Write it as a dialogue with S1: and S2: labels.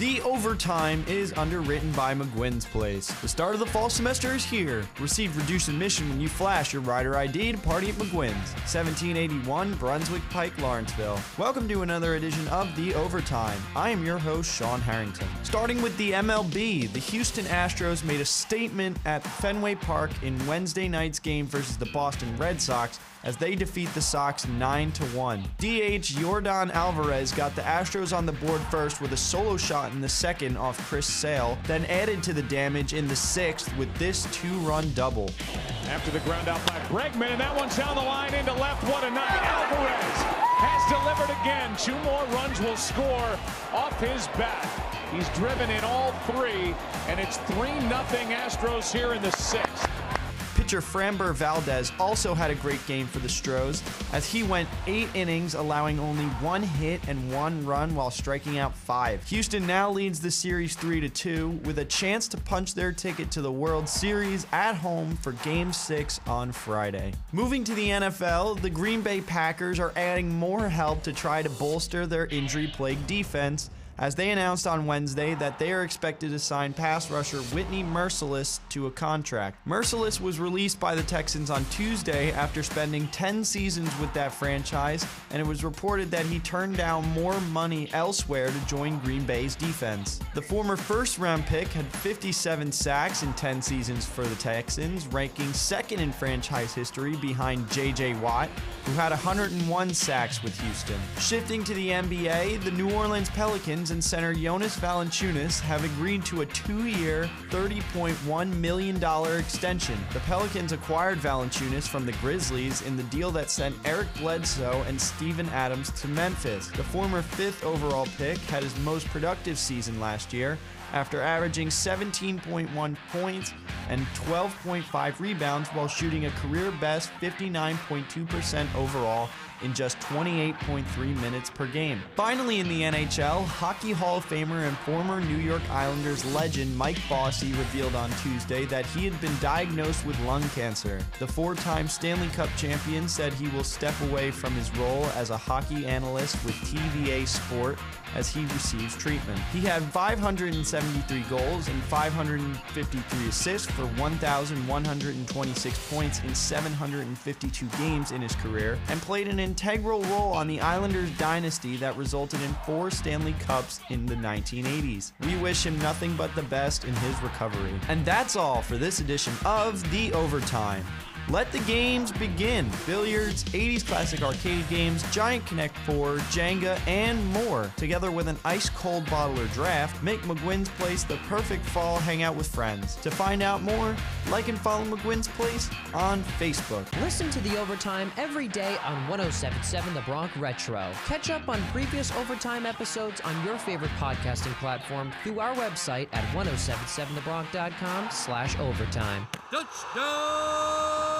S1: The Overtime is underwritten by McGuinn's Place. The start of the fall semester is here. Receive reduced admission when you flash your rider ID to party at McGuinn's. 1781 Brunswick Pike, Lawrenceville. Welcome to another edition of The Overtime. I am your host, Sean Harrington. Starting with the MLB, the Houston Astros made a statement at Fenway Park in Wednesday night's game versus the Boston Red Sox as they defeat the Sox 9 1. DH Yordan Alvarez got the Astros on the board first with a solo shot in the second off Chris Sale, then added to the damage in the sixth with this two-run double.
S2: After the ground out by Bregman, and that one's down the line into left. What a night. Alvarez has delivered again. Two more runs will score off his bat. He's driven in all three, and it's 3 0 Astros here in the sixth.
S1: Pitcher Framber Valdez also had a great game for the Stros as he went eight innings, allowing only one hit and one run while striking out five. Houston now leads the series 3 to 2 with a chance to punch their ticket to the World Series at home for Game 6 on Friday. Moving to the NFL, the Green Bay Packers are adding more help to try to bolster their injury plagued defense as they announced on Wednesday that they are expected to sign pass rusher Whitney Mercilus to a contract. Mercilus was released by the Texans on Tuesday after spending 10 seasons with that franchise, and it was reported that he turned down more money elsewhere to join Green Bay's defense. The former first round pick had 57 sacks in 10 seasons for the Texans, ranking second in franchise history behind J.J. Watt, who had 101 sacks with Houston. Shifting to the NBA, the New Orleans Pelicans and center Jonas Valanciunas have agreed to a two-year, $30.1 million extension. The Pelicans acquired Valanciunas from the Grizzlies in the deal that sent Eric Bledsoe and Steven Adams to Memphis. The former fifth overall pick had his most productive season last year after averaging 17.1 points and 12.5 rebounds while shooting a career best 59.2% overall in just 28.3 minutes per game. Finally, in the NHL, Hockey Hall of Famer and former New York Islanders legend Mike Bossy revealed on Tuesday that he had been diagnosed with lung cancer. The four time Stanley Cup champion said he will step away from his role as a hockey analyst with TVA Sport as he receives treatment. He had 573 goals and 553 assists for 1,126 points in 752 games in his career and played an integral role on the Islanders dynasty that resulted in four Stanley Cups in the 1980s. We wish him nothing but the best in his recovery. And that's all for this edition of The Overtime. Let the games begin. Billiards, 80s classic arcade games, Giant Connect 4, Jenga, and more. Together with an ice cold bottle or draft, make McGuinn's Place the perfect fall hangout with friends. To find out more, like and follow McGuinn's Place on Facebook.
S3: Listen to the overtime every day on 1077 The Bronx Retro. Catch up on previous overtime episodes on your favorite podcasting platform through our website at 1077thebronx.com slash overtime.
S4: Touchdown!